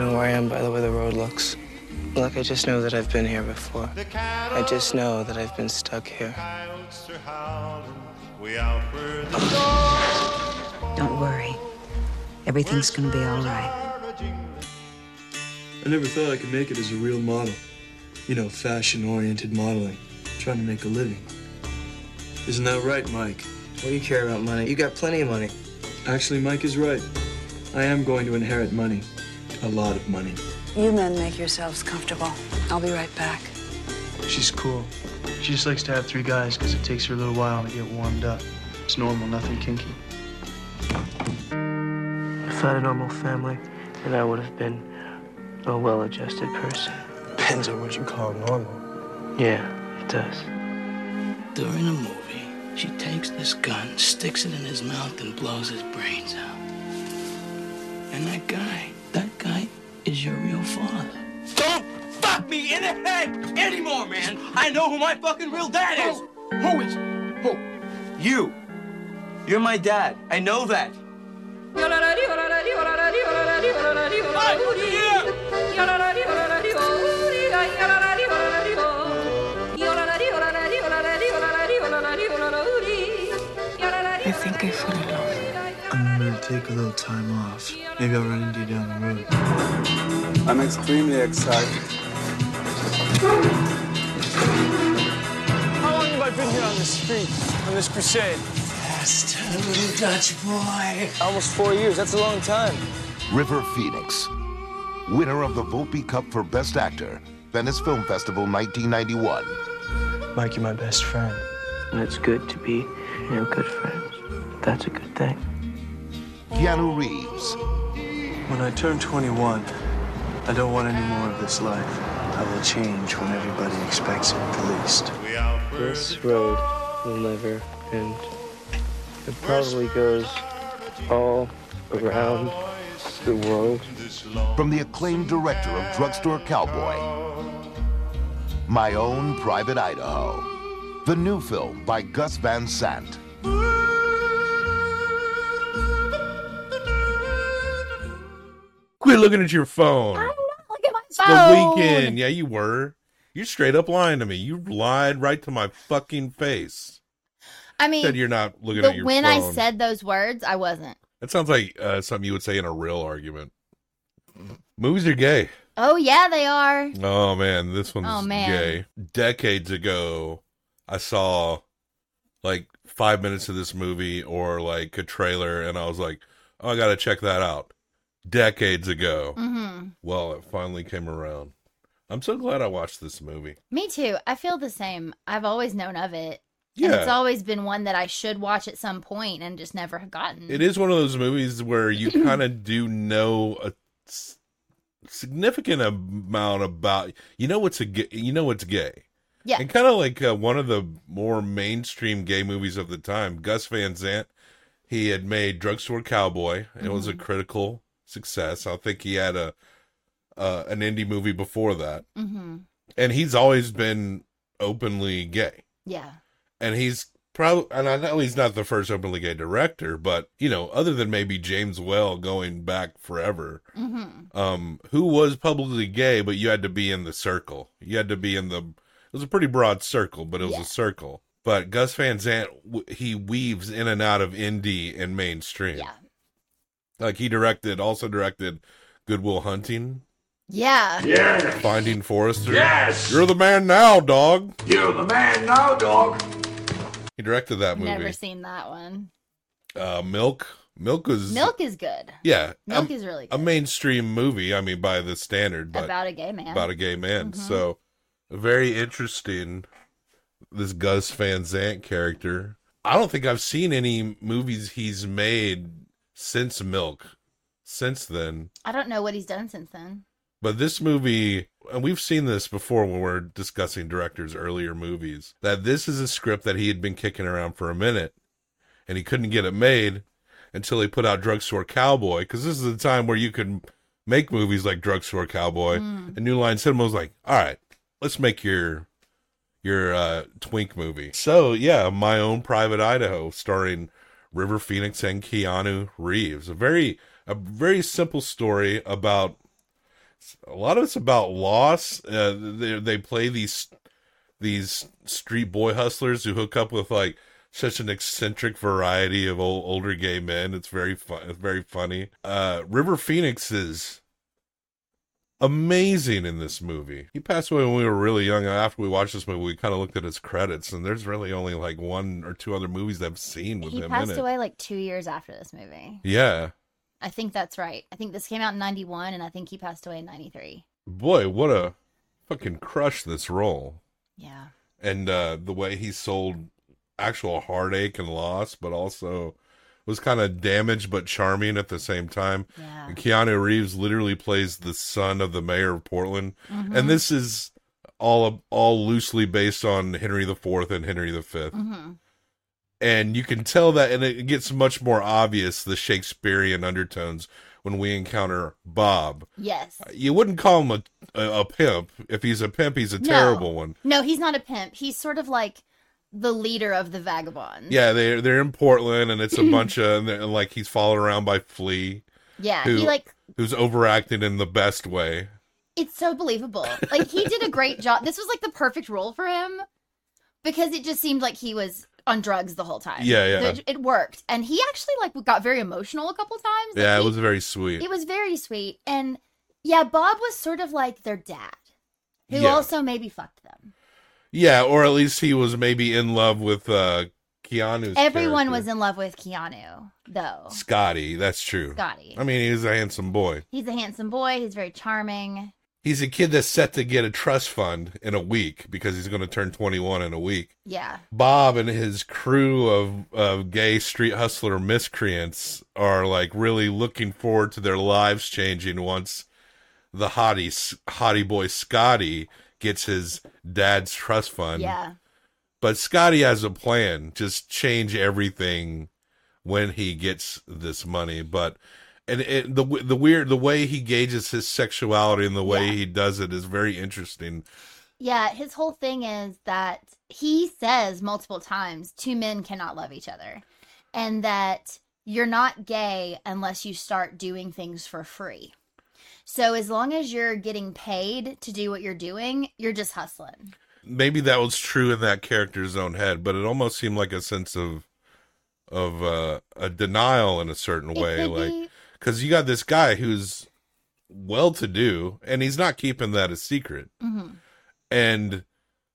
always know where I am by the way the road looks. Look, I just know that I've been here before. I just know that I've been stuck here. Don't worry. Everything's gonna be all right. I never thought I could make it as a real model. You know, fashion oriented modeling. Trying to make a living. Isn't that right, Mike? What do you care about money? You got plenty of money. Actually, Mike is right. I am going to inherit money. A lot of money. You men make yourselves comfortable. I'll be right back. She's cool. She just likes to have three guys because it takes her a little while to get warmed up. It's normal, nothing kinky. If I had a normal family, then I would have been a well adjusted person. Depends on what you call normal. Yeah, it does. During a movie, she takes this gun, sticks it in his mouth, and blows his brains out. And that guy, that guy is your real father. Don't fuck me in the head anymore, man. I know who my fucking real dad is. Who is? Who? You. You're my dad. I know that. I think I fell in love. I'm gonna take a little time off. Maybe I'll run into you down the road. I'm extremely excited. How long have I been here on this street, on this crusade? Fast, little Dutch boy. Almost four years. That's a long time. River Phoenix, winner of the Volpi Cup for Best Actor, Venice Film Festival 1991. Mike, you're my best friend. And it's good to be, you know, good friends. That's a good thing. Keanu Reeves, When I turn 21, I don't want any more of this life. I will change when everybody expects it the least. This road will never end. It probably goes all around the world. from the acclaimed director of Drugstore Cowboy. My Own Private Idaho. The new film by Gus Van Sant. Looking at your phone. I'm not looking at my It's phone. the weekend. Yeah, you were. You straight up lying to me. You lied right to my fucking face. I mean, Said you're not looking at your when phone. I said those words, I wasn't. that sounds like uh, something you would say in a real argument. Movies are gay. Oh yeah, they are. Oh man, this one's Oh, man. gay. Decades ago, I saw like five minutes of this movie or like a trailer, and I was like, "Oh, I gotta check that out." Decades ago. hmm Well, it finally came around. I'm so glad I watched this movie. Me too. I feel the same. I've always known of it. And Yeah. it's always been one that I should watch at some point and just never have gotten. It is one of those movies where you kind of do know a significant amount about. You know what's a you know what's gay. Yeah. And kind of like uh, one of the more mainstream gay movies of the time, Gus Van Sant. He had made Drugstore Cowboy. It was a Mm-hmm. critical success. I think he had a uh, an indie movie before that, hmm and he's always been openly gay. Yeah. and he's probably and I know he's not the first openly gay director, but you know, other than maybe James Whale going back forever, hmm um, who was publicly gay, but you had to be in the circle. You had to be in the. It was a pretty broad circle, but it was Yeah. a circle. But Gus Van Sant, w- he weaves in and out of indie and mainstream. Yeah. Like he directed, also directed Good Will Hunting, Yeah. Yes. Finding Forrester. Yes, you're the man now, dog. You're the man now, dog. He directed that movie. Never seen that one. Uh, Milk. Milk was Milk is good. Yeah, Milk a, is really good. a mainstream movie. I mean, by the standard, but About a gay man. about a gay man. Mhm. So very interesting. This Gus Van Sant character. I don't think I've seen any movies he's made since Milk. Since then, I don't know what he's done since then. but this movie, and we've seen this before when we're discussing directors' earlier movies, that this is a script that he had been kicking around for a minute, and he couldn't get it made until he put out Drugstore Cowboy, because this is the time where you could make movies like Drugstore Cowboy. Mm. And New Line Cinema was like, all right, let's make your your uh, twink movie. So yeah, my own private Idaho, starring River Phoenix and Keanu Reeves. A very a very simple story about a lot of it's about loss. Uh, they they play these these street boy hustlers who hook up with like such an eccentric variety of old, older gay men. It's very fun. It's very funny. Uh, River Phoenix is amazing in this movie. He passed away when we were really young. After we watched this movie, we kind of looked at his credits, and there's really only like one or two other movies I've seen with He him in passed away like two years after this movie. Yeah, I think that's right. I think this came out in 91 and I think he passed away in 93. boy, what a fucking crush this role. Yeah. and uh, the way he sold actual heartache and loss, but also was kind of damaged but charming at the same time. Yeah. Keanu Reeves literally plays the son of the mayor of Portland, Mhm. and this is all all loosely based on Henry the Fourth and Henry the 5th hmm and you can tell that, and it gets much more obvious the Shakespearean undertones when we encounter Bob. Yes. You wouldn't call him a, a, a pimp. If he's a pimp, he's a No. terrible one. No, he's not a pimp. He's sort of like the leader of the vagabonds. Yeah, they're they're in Portland, and it's a bunch of and like he's followed around by Flea, Yeah. who He like who's overacting in the best way. it's so believable. Like he did a great job. This was like the perfect role for him because it just seemed like he was on drugs the whole time. Yeah, yeah. It, it worked, and he actually like got very emotional a couple times. Like, Yeah, it he- was very sweet. It was very sweet, and yeah, Bob was sort of like their dad, who Yeah. also maybe fucked them. Yeah, or at least he was maybe in love with uh Keanu's. Everyone character. was in love with Keanu, though. Scotty. That's true. Scotty. I mean, he's a handsome boy. He's a handsome boy. He's very charming. He's a kid that's set to get a trust fund in a week because he's going to turn 21 in a week. Yeah. Bob and his crew of, of gay street hustler miscreants are like really looking forward to their lives changing once the hottie hottie boy Scotty gets his dad's trust fund. Yeah. But Scotty has a plan, just change everything when he gets this money. But and it, the the weird the way he gauges his sexuality and the way Yeah. he does it is very interesting. Yeah, his whole thing is that he says multiple times two men cannot love each other and that you're not gay unless you start doing things for free. So as long as you're getting paid to do what you're doing, you're just hustling. maybe that was true in that character's own head, but it almost seemed like a sense of of uh, a denial in a certain It way, like be- because you got this guy who's well to do, and he's not keeping that a secret, Mhm. and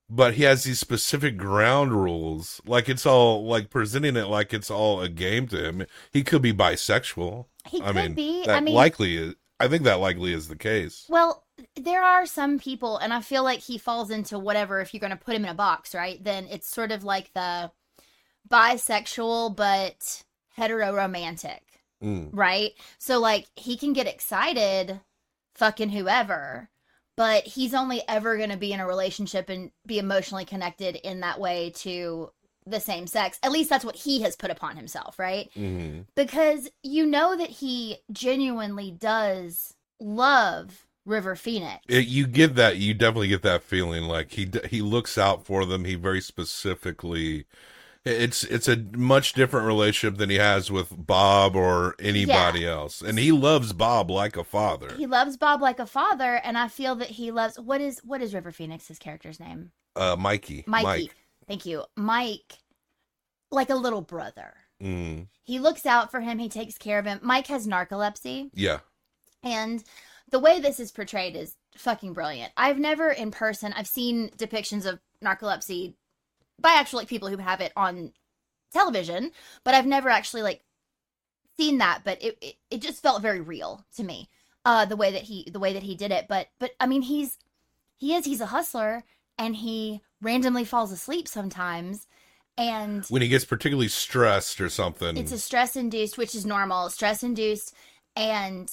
but he has these specific ground rules, like it's all like presenting it like it's all a game to him. He could be bisexual. He I could mean, be. That I mean- likely is. I think that likely is the case. Well, there are some people, and I feel like he falls into whatever. If you're going to put him in a box, right? Then it's sort of like the bisexual but hetero romantic, Mm. right? So like he can get excited, fucking whoever, but he's only ever going to be in a relationship and be emotionally connected in that way to the same sex. At least that's what he has put upon himself, right? hmm because you know that he genuinely does love River Phoenix. It, you get that. You definitely get that feeling. Like he he looks out for them. He very specifically. It's it's a much different relationship than he has with Bob or anybody else, and he loves Bob like a father. He loves Bob like a father, and I feel that he loves what is what is River Phoenix's character's name? Uh, Mikey, Mikey. Mike. Thank you, Mike. Like a little brother. Mm, He looks out for him. He takes care of him. Mike has narcolepsy. yeah, And the way this is portrayed is fucking brilliant. I've never in person, I've seen depictions of narcolepsy by actual like people who have it on television, but I've never actually like seen that, but it, it, it just felt very real to me. Uh the way that he the way that he did it, but but I mean he's he is he's a hustler and he randomly falls asleep sometimes and when he gets particularly stressed or something. it's a stress induced, which is normal, stress induced, and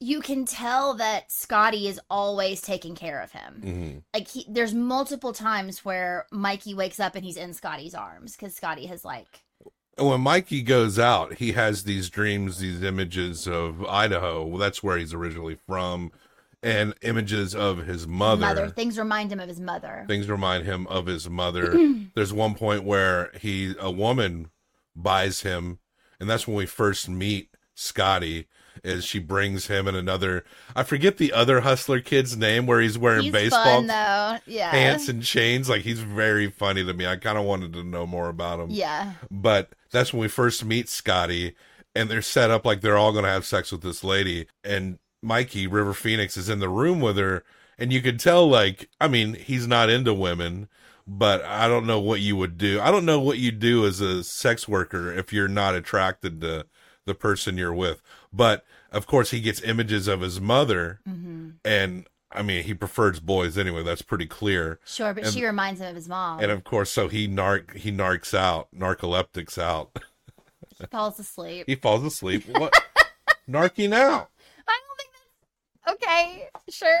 you can tell that Scotty is always taking care of him. Mhm. Like he, there's multiple times where Mikey wakes up and he's in Scotty's arms because Scotty has like when Mikey goes out, he has these dreams, these images of Idaho. Well, that's where he's originally from, and images of his mother. mother. Things remind him of his mother. things remind him of his mother. There's one point where he a woman buys him, and that's when we first meet Scotty is she brings him and another I forget the other hustler kid's name where he's wearing He's baseball fun though. Yeah. pants and chains. Like he's very funny to me. I kind of wanted to know more about him. Yeah. But that's when we first meet Scotty, and they're set up like they're all going to have sex with this lady. And Mikey, River Phoenix, is in the room with her. And you can tell, like, I mean, he's not into women, but I don't know what you would do. I don't know what you'd do as a sex worker if you're not attracted to the person you're with. But of course, he gets images of his mother, Mm-hmm. and I mean, he prefers boys anyway. That's pretty clear. Sure, but And- she reminds him of his mom. And of course, so he narc he narcs out, narcoleptics out. he falls asleep. he falls asleep. What? Narking out. I don't think that's okay. Sure.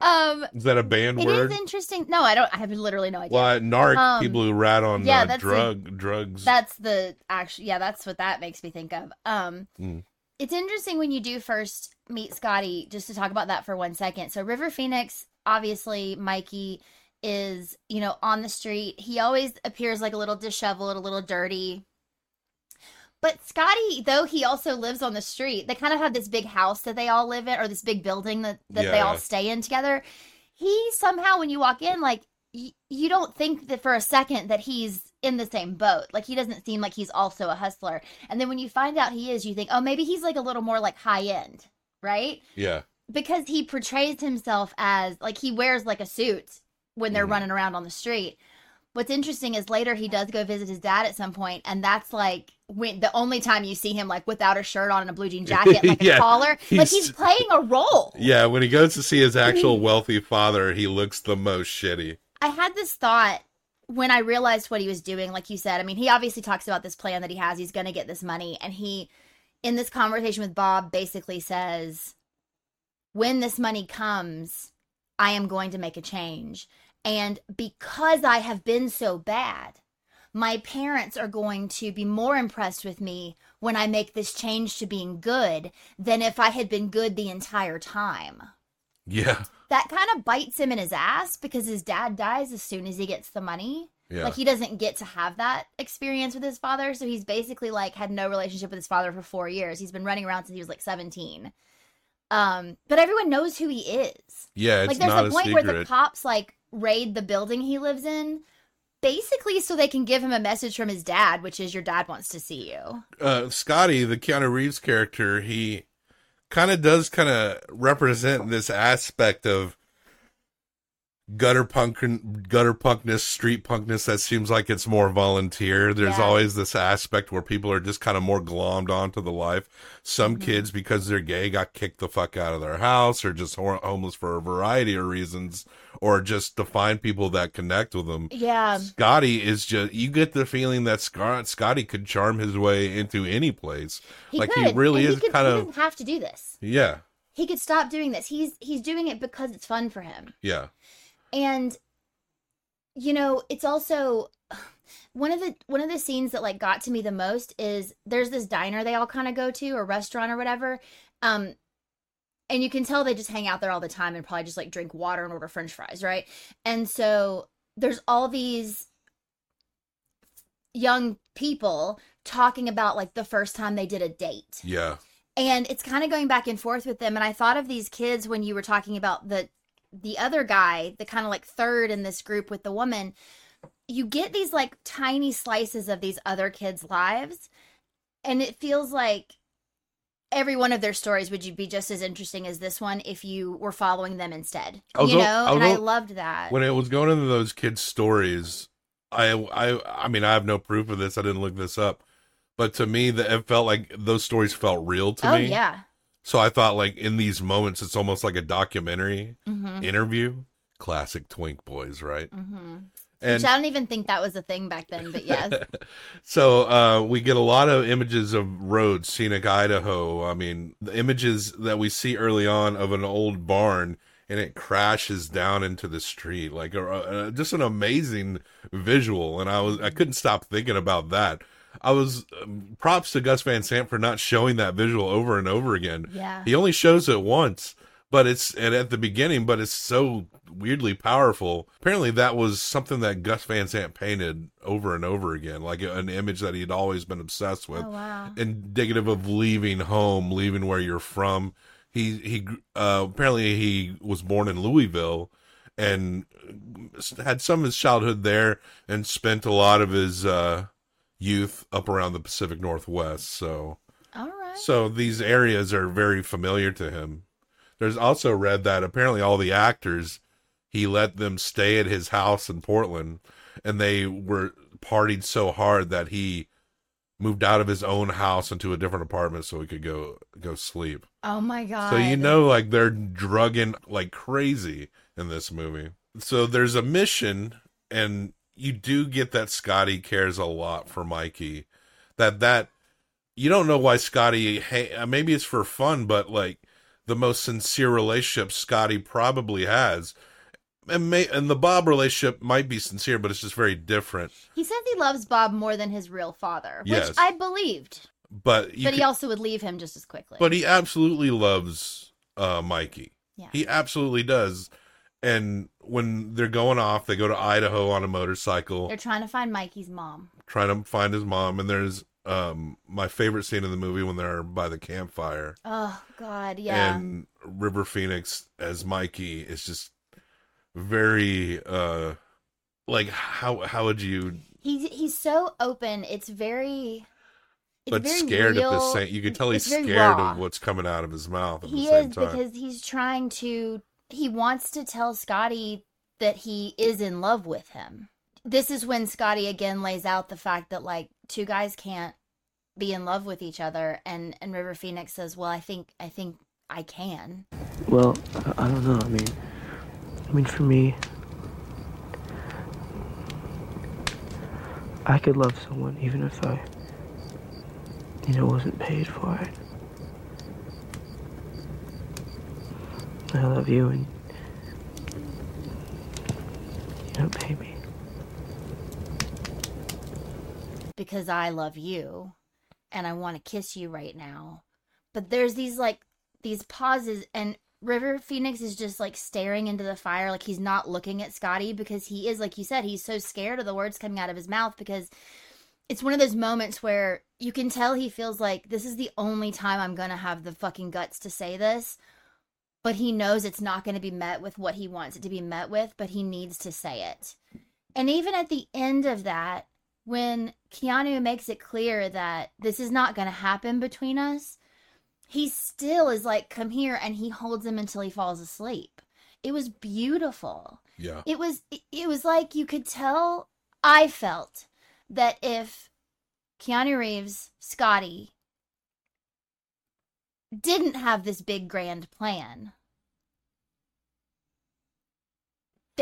Um, Is that a banned it word? is interesting. No, I don't. I have literally no idea. Well, narc Um, people who rat on yeah, uh, that's drug drugs. That's the actually. Yeah, that's what that makes me think of. Um, Mm. it's interesting when you do first meet Scotty. Just to talk about that for one second. So River Phoenix, obviously, Mikey is you know on the street. He always appears like a little disheveled, a little dirty. But Scotty, though he also lives on the street, they kind of have this big house that they all live in, or this big building that, that they all stay in together. He somehow, when you walk in, like y- you don't think that for a second that he's in the same boat. Like he doesn't seem like he's also a hustler. And then when you find out he is, you think, oh, maybe he's like a little more like high end, right? yeah. Because he portrays himself as like he wears like a suit when they're Mhm. running around on the street. What's interesting is later he does go visit his dad at some point, and that's like when the only time you see him like without a shirt on and a blue jean jacket, like Yeah, a collar, like he's- he's playing a role. Yeah, when he goes to see his actual wealthy father, he looks the most shitty. I had this thought when I realized what he was doing. Like you said, I mean, he obviously talks about this plan that he has. He's going to get this money. And he, in this conversation with Bob, basically says, when this money comes, I am going to make a change. And because I have been so bad, my parents are going to be more impressed with me when I make this change to being good than if I had been good the entire time Yeah. that kind of bites him in his ass because his dad dies as soon as he gets the money. Yeah. Like he doesn't get to have that experience with his father, so he's basically like had no relationship with his father for 4 years. He's been running around since he was like 17. Um, but everyone knows who he is. Yeah, it's like there's a a point where the cops like raid the building he lives in basically so they can give him a message from his dad, which is your dad wants to see you. uh, Scotty, the Keanu Reeves character, he kind of does kind of represent this aspect of gutter punk, gutter punkness, street punkness that seems like it's more volunteer. There's Yeah. always this aspect where people are just kind of more glommed onto the life. Some Mm-hmm. kids, because they're gay, got kicked the fuck out of their house, or just hor- homeless for a variety of reasons, or just to find people that connect with them. Yeah. Scotty is just you get the feeling that Scott, Scotty could charm his way into any place. He like could. he really and is he could, kind he of doesn't have to do this. yeah, He could stop doing this. He's he's doing it because it's fun for him. yeah. and you know it's also one of the one of the scenes that like got to me the most is there's this diner they all kind of go to or restaurant or whatever um and you can tell they just hang out there all the time and probably just like drink water and order french fries right? And so there's all these young people talking about like the first time they did a date. Yeah. and it's kind of going back and forth with them. And i thought of these kids when you were talking about the the other guy the kind of like third in this group with the woman. You get these like tiny slices of these other kids lives and it feels like every one of their stories would you be just as interesting as this one if you were following them instead you al- know I was and i loved that When it was going into those kids' stories, I I I mean I have no proof of this. I didn't look this up, but to me, that it felt like those stories felt real to oh me. yeah So I thought like in these moments, it's almost like a documentary mm-hmm. interview. Classic Twink Boys, right? Mm-hmm. And which i don't even think that was a thing back then but yes so uh, we get a lot of images of roads, scenic Idaho. I mean, the images that we see early on of an old barn and it crashes down into the street, like a, a, just an amazing visual. And I was I couldn't stop thinking about that. I was um, props to Gus Van Sant for not showing that visual over and over again. yeah He only shows it once, but it's and at the beginning, but it's so weirdly powerful. Apparently, that was something that Gus Van Sant painted over and over again, like an image that he'd always been obsessed with, Oh, wow. indicative of leaving home, leaving where you're from. He he uh, apparently he was born in Louisville and had some of his childhood there and spent a lot of his uh, youth up around the Pacific Northwest. So All right. so these areas are very familiar to him. There's also read that apparently all the actors he let them stay at his house in Portland and they were partied so hard that he moved out of his own house into a different apartment so he could go go sleep. Oh my god. So you know like they're drugging like crazy in this movie. So there's a mission and you do get that Scotty cares a lot for Mikey. That that you don't know why Scotty hey maybe it's for fun but like the most sincere relationship Scotty probably has. And may and the Bob relationship might be sincere but it's just very different. He says he loves Bob more than his real father, which Yes. I believed. But but he also would leave him just as quickly. But he absolutely loves uh, Mikey. Yeah. He absolutely does. And when they're going off, they go to Idaho on a motorcycle, They're trying to find Mikey's mom. trying to find his mom. And there's um, my favorite scene in the movie when they're by the campfire. Oh God, yeah. And River Phoenix as Mikey is just very uh, like how how would you He's he's so open. It's very. It's but very scared at the same you can tell he's scared of what's coming out of his mouth at He the same is time. because he's trying to. He wants to tell Scotty that he is in love with him. This is when Scotty again lays out the fact that like two guys can't be in love with each other, and and River Phoenix says, "Well, I think I think I can." Well, I, don't know. I mean, I mean, for me, I could love someone even if I, you know, wasn't paid for it. I love you, and you don't pay me. Because I love you and I want to kiss you right now. But there's these like these pauses and River Phoenix is just like staring into the fire like he's not looking at Scotty because he is like you said he's so scared of the words coming out of his mouth because it's one of those moments where you can tell he feels like this is the only time I'm going to have the fucking guts to say this. But he knows it's not going to be met with what he wants it to be met with, but he needs to say it. And even at the end of that, when Keanu makes it clear that this is not going to happen between us, he still is like, come here, and he holds him until he falls asleep. It was beautiful. yeah. It was, it- was like you could tell, I felt that if Keanu Reeves, Scotty, didn't have this big grand plan,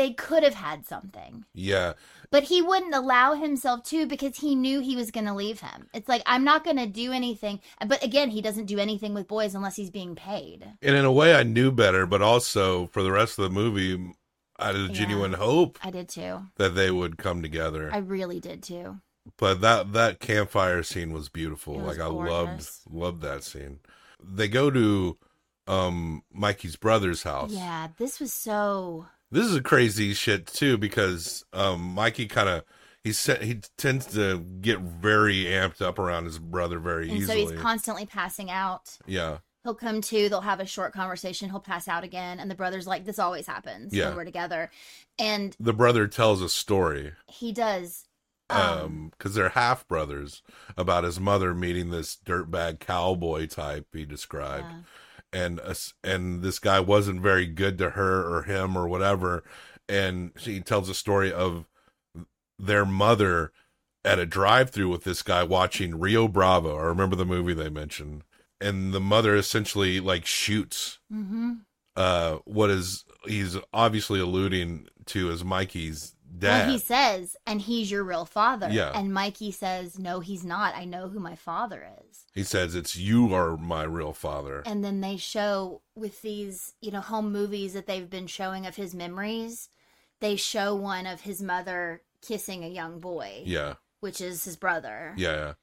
they could have had something. Yeah. But he wouldn't allow himself to because he knew he was going to leave him. It's like, I'm not going to do anything. But again, he doesn't do anything with boys unless he's being paid. And in a way, I knew better, but also for the rest of the movie, I had a Yeah. genuine hope I did too. that they would come together. I really did too. but that that campfire scene was beautiful. Was like I loved loved that scene. They go to um Mikey's brother's house. Yeah, this was so. This is a crazy shit too because um Mikey kind of he said he tends to get very amped up around his brother very And easily. so he's constantly passing out. yeah. He'll come to, they'll have a short conversation, he'll pass out again. And the brother's like, this always happens Yeah. when we're together. And The brother tells a story he does. um because they're half brothers about his mother meeting this dirtbag cowboy type he described and us and this guy wasn't very good to her or him or whatever. And she tells a story of their mother at a drive-through with this guy watching Rio Bravo. I remember the movie they mentioned. And the mother essentially like shoots Mm-hmm. uh what is he's obviously alluding to as Mikey's dad Well, he says, and he's your real father. Yeah. And Mikey says, no, he's not. I know who my father is. He says it's you are my real father. And then they show with these, you know, home movies that they've been showing of his memories, they show one of his mother kissing a young boy, Yeah. which is his brother. Yeah.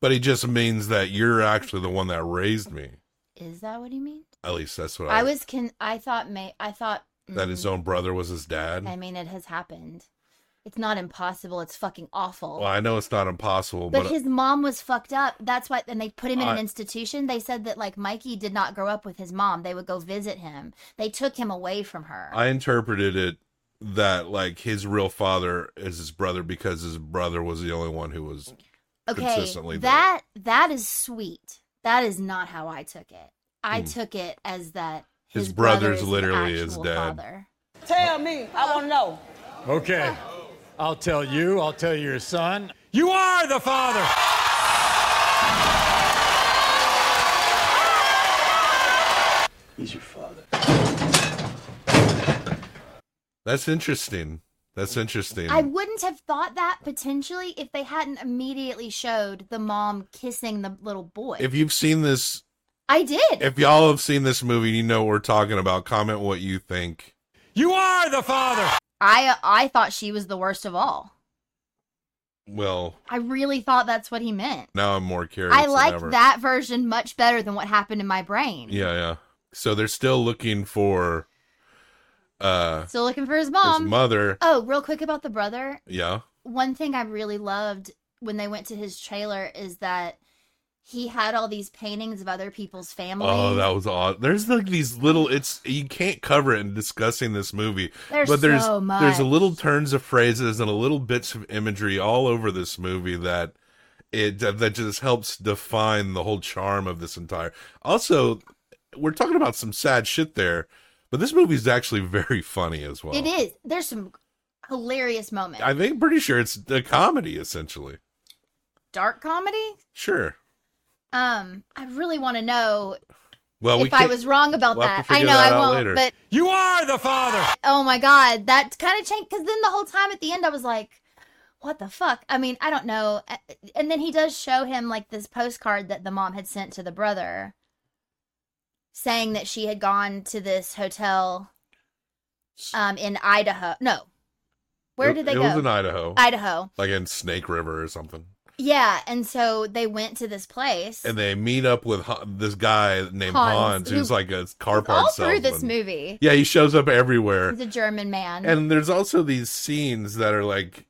But he just means that you're actually the one that raised me. Is that what he means? At least that's what I, I was con. I thought may. I thought that his mm, own brother was his dad. I mean, it has happened. It's not impossible. It's fucking awful. well, I know it's not impossible, but, but, his mom was fucked up. That's why. And they put him in an institution. They said that like Mikey did not grow up with his mom. They would go visit him. They took him away from her. I interpreted it that like his real father is his brother because his brother was the only one who was okay, consistently there. that that is sweet. That is not how I took it. I Hmm. took it as that His his, brother brother's is literally his dad. Father. Tell me. I want to know. Okay. I'll tell you. I'll tell your son. You are the father. He's your father. That's interesting. That's interesting. I wouldn't have thought that potentially if they hadn't immediately showed the mom kissing the little boy. if you've seen this, I did. if y'all have seen this movie, you know what we're talking about. Comment what you think. You are the father. I I thought she was the worst of all. Well, I really thought that's what he meant. now I'm more curious. I than liked that version much better than what happened in my brain. Yeah, yeah. So they're still looking for uh Still looking for his mom. his mother. Oh, real quick about the brother. Yeah. One thing I really loved when they went to his trailer is that he had all these paintings of other people's oh, families. Oh, that was odd. There's like these little. It's you can't cover it in discussing this movie, There's but there's so there's a little turns of phrases and a little bits of imagery all over this movie that it that, just helps define the whole charm of this entire. Also, we're talking about some sad shit there, but this movie's actually very funny as well. It is. There's some hilarious moments. I think pretty sure it's a comedy essentially. Dark comedy? Sure. Um, I really want to know Well, we if I was wrong about we'll that. I know that I won't, later. but You are the father. oh my god, that kind of changed because then the whole time at the end I was like, what the fuck? I mean, I don't know. And then he does show him like this postcard that the mom had sent to the brother saying that she had gone to this hotel um in Idaho. No. Where It- did they it go? It was in Idaho. Idaho. like in Snake River or something. Yeah, and so they went to this place. and they meet up with Han- this guy named Hans, Hans, who's who- like a car part all salesman. through this movie. Yeah, he shows up everywhere. He's a German man. And there's also these scenes that are like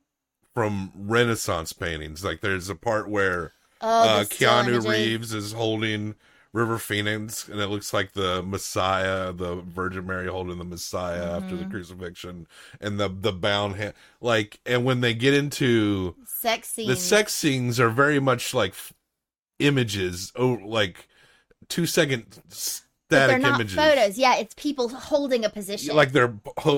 from Renaissance paintings. Like there's a part where Oh, uh, Keanu. Reeves is holding River Phoenix, and it looks like the Messiah, the Virgin Mary holding the Messiah after the Mhm. crucifixion, and the the bound hand. Like, and when they get into sex scenes. the sex scenes are very much like f- images, oh, like two second but static they're not images. photos. Yeah, it's people holding a position. Like they're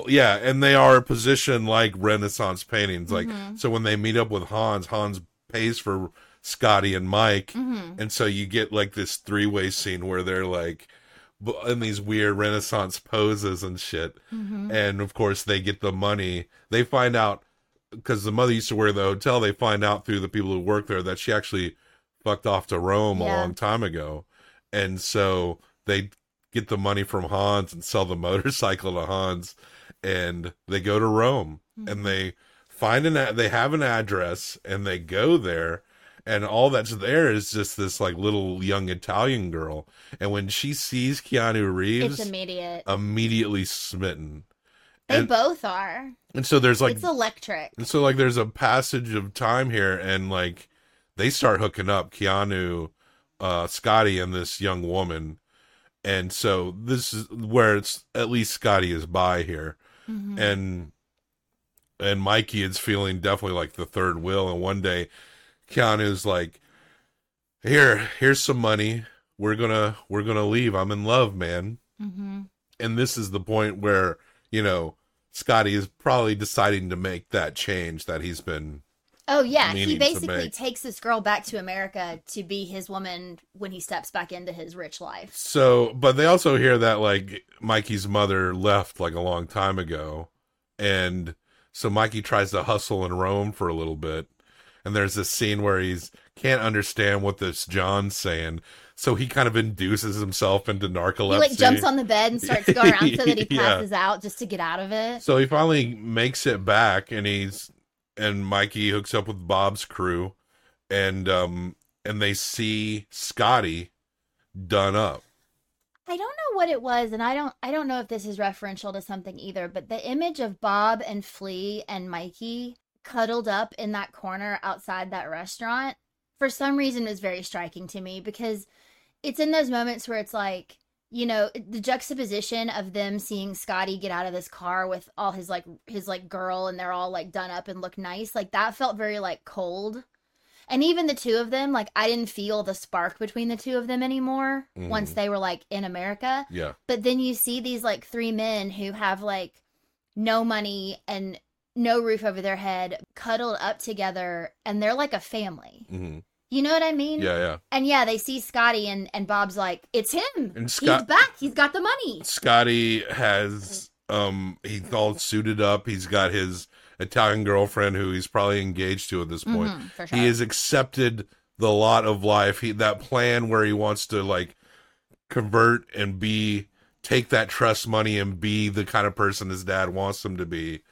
yeah, and they are positioned like Renaissance paintings. Like Mhm. so, when they meet up with Hans, Hans pays for Scotty and Mike, Mhm. and so you get like this three way scene where they're like in these weird Renaissance poses and shit. Mhm. And of course, they get the money. They find out because the mother used to at the hotel. They find out through the people who work there that she actually fucked off to Rome a long time ago, and so they get the money from Hans and sell the motorcycle to Hans, and they go to Rome and they find an they have an address and they go there and all that's there is just this like little young Italian girl and when she sees Keanu Reeves it's immediate. immediately smitten they and, both are. and so there's like it's electric. and so like there's a passage of time here and like they start hooking up Keanu, uh Scotty and this young woman. And so this is where it's at least Scotty is by here. Mhm. And and Mikey is feeling definitely like the third wheel and one day Keanu's like here here's some money. We're going to we're to leave. I'm in love, man Mhm. and this is the point where you know Scotty is probably deciding to make that change that he's been Oh yeah, he basically takes this girl back to America to be his woman when he steps back into his rich life. so but they also hear that like Mikey's mother left like a long time ago and so Mikey tries to hustle and roam for a little bit and there's this scene where he's can't understand what this John's saying so he kind of induces himself into narcolepsy He like jumps on the bed and starts to go around so that he Yeah. passes out just to get out of it. So he finally makes it back, and he's and Mikey hooks up with Bob's crew, and um and they see Scotty done up, I don't know what it was, and I don't I don't know if this is referential to something either, but the image of Bob and Flea and Mikey cuddled up in that corner outside that restaurant for some reason was very striking to me because it's in those moments where it's like you know the juxtaposition of them seeing Scotty get out of this car with all his like his like girl and they're all like done up and look nice like that felt very like cold and even the two of them like I didn't feel the spark between the two of them anymore once Mhm. they were like in America Yeah. but then you see these like three men who have like no money and no roof over their head cuddled up together and they're like a family hmm you know what I mean? Yeah, yeah. And yeah, they see Scotty and and Bob's like, "It's him. And He's back. He's got the money." Scotty has um he's all suited up. He's got his Italian girlfriend who he's probably engaged to at this point. Mhm, for sure. He has accepted the lot of life. He that plan where he wants to like convert and be take that trust money and be the kind of person his dad wants him to be.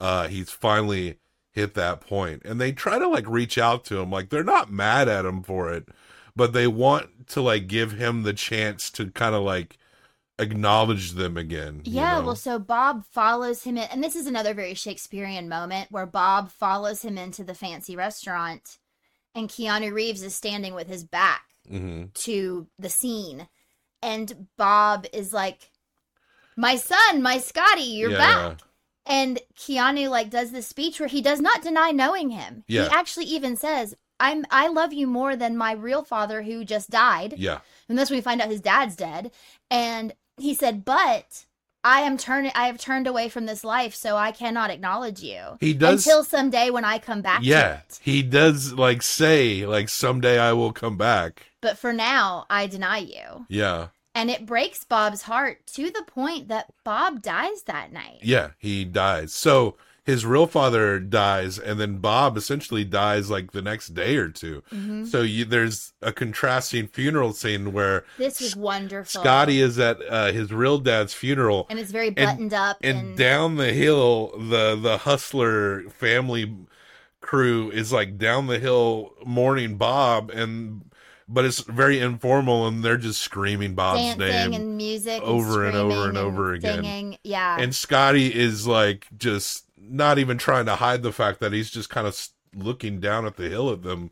Uh he's finally hit that point. And they try to like reach out to him like they're not mad at him for it, but they want to like give him the chance to kind of like acknowledge them again. you Yeah, know? well, so Bob follows him in, and this is another very Shakespearean moment where Bob follows him into the fancy restaurant, and Keanu Reeves is standing with his back Mhm. to the scene, and Bob is like, "My son, my Scotty, you're Yeah, back." And Keanu like does this speech where he does not deny knowing him. Yeah. He actually even says, "I'm I love you more than my real father who just died." Yeah. And that's when we find out his dad's dead. And he said, "But I am turning. I have turned away from this life, so I cannot acknowledge you. He does- until someday when I come back. to Yeah. He does like say like someday I will come back. But for now, I deny you." Yeah. And it breaks Bob's heart to the point that Bob dies that night. Yeah, he dies. So his real father dies and then Bob essentially dies like the next day or 2 Mhm. So you, there's a contrasting funeral scene where This is wonderful. Scotty is at uh, his real dad's funeral and it's very buttoned up and and, down the hill the the hustler family crew is like down the hill mourning bob and but it's very informal and they're just screaming bob's dancing name and music over and, and, over screaming and over again singing. Yeah. and scotty is like just not even trying to hide the fact that he's just kind of looking down at the hill at them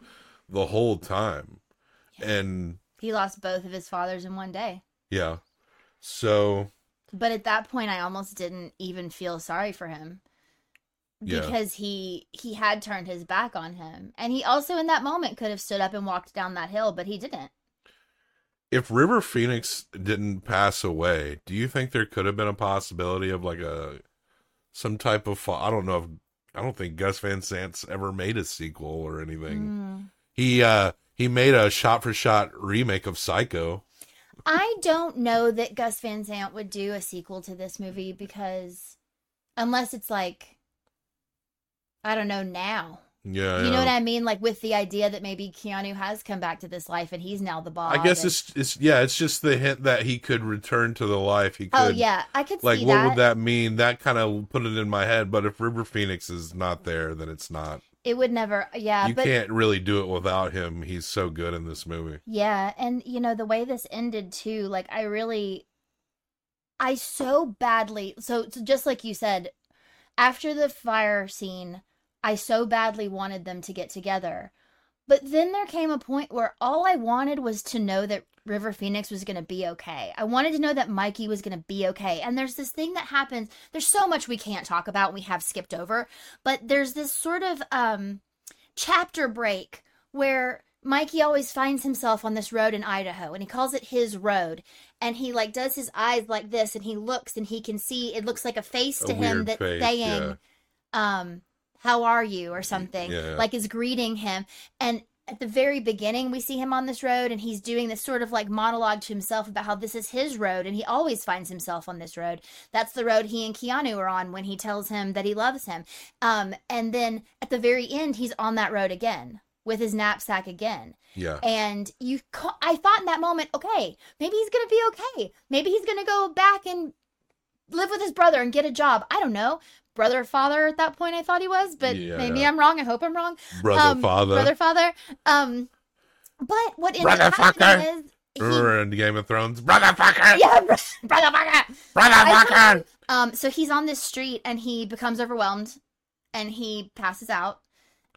the whole time and he lost both of his fathers in one day. yeah so But at that point I almost didn't even feel sorry for him. Yeah. Because he he had turned his back on him. And he also in that moment could have stood up and walked down that hill, but he didn't. if River Phoenix didn't pass away, do you think there could have been a possibility of like a some type of I don't know if I don't think Gus Van Sant's ever made a sequel or anything. Mm. He uh he made a shot for shot remake of Psycho. I don't know that Gus Van Sant would do a sequel to this movie because unless it's like I don't know now. Yeah, You know what I mean? Like with the idea that maybe Keanu has come back to this life and he's now the boss. I guess and- it's it's yeah, it's just the hint that he could return to the life he oh, could. Oh yeah, I could like see what that. would that mean? That kind of put it in my head. But if River Phoenix is not there, then it's not. It would never. Yeah, you but can't really do it without him. He's so good in this movie. yeah, and you know the way this ended too. Like I really, I so badly. So, so just like you said, after the fire scene, I so badly wanted them to get together. But then there came a point where all I wanted was to know that River Phoenix was going to be okay. I wanted to know that Mikey was going to be okay. And there's this thing that happens. There's so much we can't talk about. We have skipped over, but there's this sort of um chapter break where Mikey always finds himself on this road in Idaho and he calls it his road. And he like does his eyes like this and he looks and he can see it looks like a face A to him face, saying, yeah. um, how are you? Or something. Yeah. like is greeting him. And at the very beginning we see him on this road and he's doing this sort of like monologue to himself about how this is his road and he always finds himself on this road. That's the road he and keanu are on when he tells him that he loves him. Um, and then at the very end he's on that road again with his knapsack again. Yeah. and you ca- i thought in that moment okay maybe he's gonna be okay. Maybe he's gonna go back and live with his brother and get a job. I don't know brother father at that point i thought he was but Yeah, maybe i'm wrong i hope i'm wrong Brother Um, father. brother father um but what ended Brother up happening fucker. is Remember in Game of Thrones, brotherfucker, Yeah, br- brotherfucker. brotherfucker. Um, so he's on this street and he becomes overwhelmed and he passes out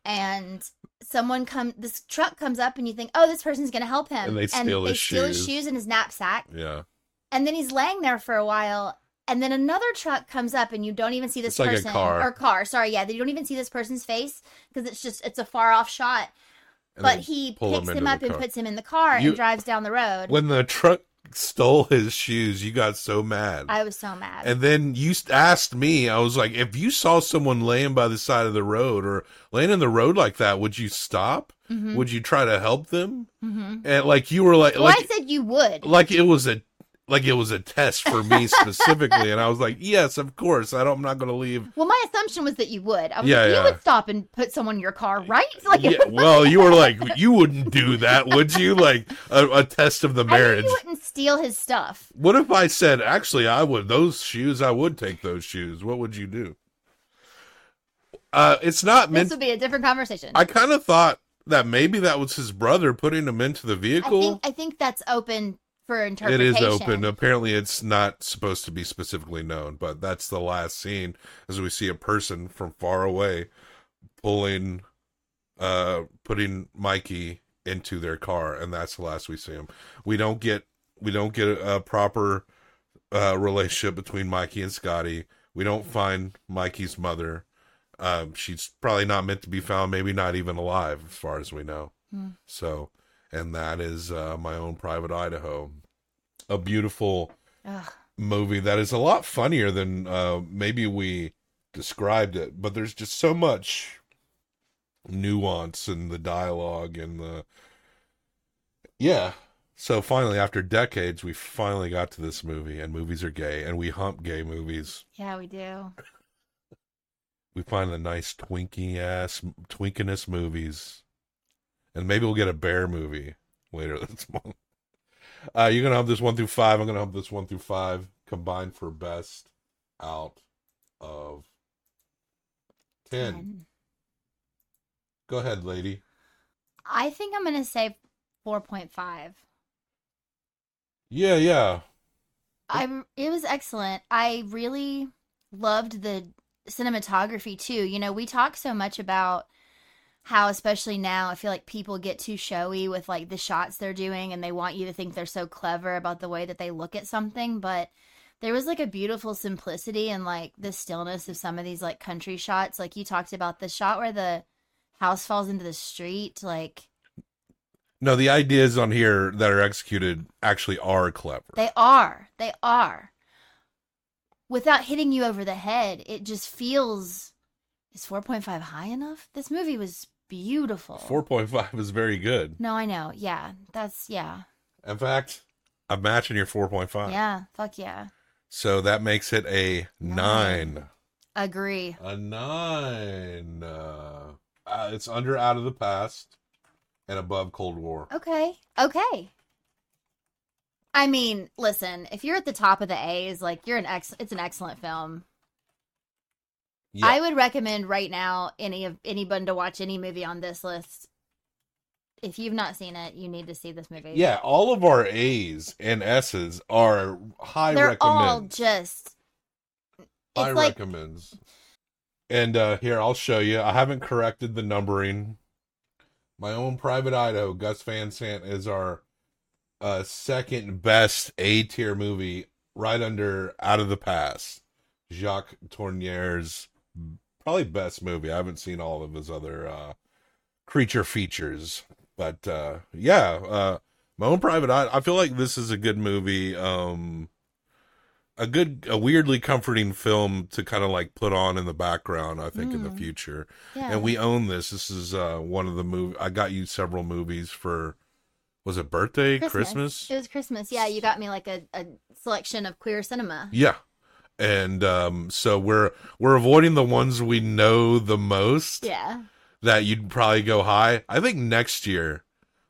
and someone come this truck comes up and you think, Oh, this person's gonna help him. And they steal his steal his shoes. shoes and his knapsack. Yeah, And then he's laying there for a while and then another truck comes up and you don't even see this It's like person car. or car, sorry, yeah, you don't even see this person's face because it's just it's a far off shot. And but he pull him picks him up and puts him in the car You- and drives down the road. when the truck stole his shoes, you got so mad. I was so mad. And then you asked me, I was like, if you saw someone laying by the side of the road or laying in the road like that, would you stop? Mhm. Would you try to help them? Mhm. And like you were like, well, like, I said you would. like it was a, like it was a test for me specifically, and I was like, yes, of course. I don't, I'm not going to leave. Well, my assumption was that you would. I was Yeah, like, yeah. you would stop and put someone in your car, right? Like, Yeah, well, you were like, you wouldn't do that, would you? Like a, a test of the I marriage. you wouldn't steal his stuff. What if I said, actually, I would those shoes? I would take those shoes. What would you do? Uh, it's not meant. This would be a different conversation. I kind of thought that maybe that was his brother putting him into the I vehicle. think I think that's open for interpretation. is open. Apparently, it's not supposed to be specifically known, but that's the last scene as we see a person from far away pulling, uh, putting Mikey into their car, and that's the last we see him. We don't get we don't get a, a proper uh, relationship between Mikey and Scotty. We don't find Mikey's mother. Um, she's probably not meant to be found, maybe not even alive, as far as we know. Hmm. So, and that is uh, my own private Idaho, a beautiful Ugh. movie that is a lot funnier than uh, maybe we described it, but there's just so much nuance in the dialogue and the yeah. So finally, after decades, we finally got to this movie, and movies are gay, and we hump gay movies. Yeah, we do. We find the nice twinky ass, twinkiness movies, and maybe we'll get a bear movie later this month. Uh, you're gonna have this one through five. I'm gonna have this one through five combined for best out of ten. Go ahead, lady. I think I'm gonna say four point five. Yeah, yeah. I it was excellent. I really loved the cinematography too. You know, we talk so much about how especially now I feel like people get too showy with like the shots they're doing and they want you to think they're so clever about the way that they look at something, but there was like a beautiful simplicity and like the stillness of some of these like country shots. Like you talked about the shot where the house falls into the street, like No, the ideas on here that are executed actually are clever. They are. They are. Without hitting you over the head, it just feels. Is 4.5 high enough? This movie was beautiful. Four point five is very good. No, I know. Yeah. That's, yeah. In fact, I'm matching your four point five. Yeah. Fuck yeah. So that makes it a nine. Agree. A nine. Uh, uh, it's under Out of the Past and above Cold War. Okay. Okay. I mean, listen, if you're at the top of the A's, like you're an ex it's an excellent film. Yeah. I would recommend right now any of anyone to watch any movie on this list. If you've not seen it, you need to see this movie. Yeah, all of our A's and S's are high They're all just high it's like recommends. And uh here, I'll show you. I haven't corrected the numbering. My own private Idaho, Gus Van Sant is our uh second best A tier movie, right under Out of the Past. Jacques Tourneur's probably best movie. I haven't seen all of his other uh creature features. But uh yeah, uh my own private eye I feel like this is a good movie. Um a good a weirdly comforting film to kind of like put on in the background, I think, in the Mm. future. Yeah. And we own this. This is uh one of the movie I got you several movies for was it birthday, Christmas? It was Christmas. Yeah, you got me like a, a selection of queer cinema. Yeah. And um so we're we're avoiding the ones we know the most. Yeah. that you'd probably go high. I think next year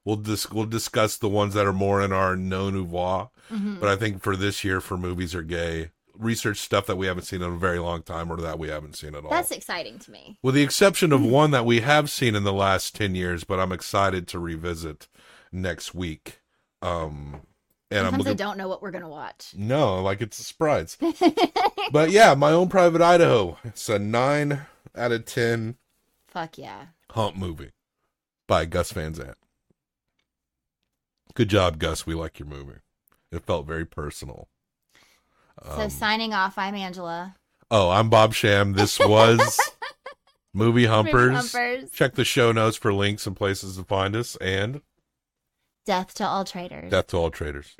we'll dis- we'll discuss the ones that are more in our non oeuvre. Mhm. But I think for this year, for movies are gay, research stuff that we haven't seen in a very long time or that we haven't seen at all. That's exciting to me. With the exception of one that we have seen in the last ten years, but I'm excited to revisit next week. Um, And I'm Sometimes I don't know what we're gonna watch. No, like it's a surprise. but yeah, my own private Idaho. It's a nine out of ten Fuck yeah. hump movie by Gus Van Sant. Good job, Gus. We like your movie. It felt very personal. So Um, signing off, I'm Angela. oh, I'm Bob Sham. This was Movie Humpers. Humpers. Check the show notes for links and places to find us. And Death to all traitors. death to all traitors.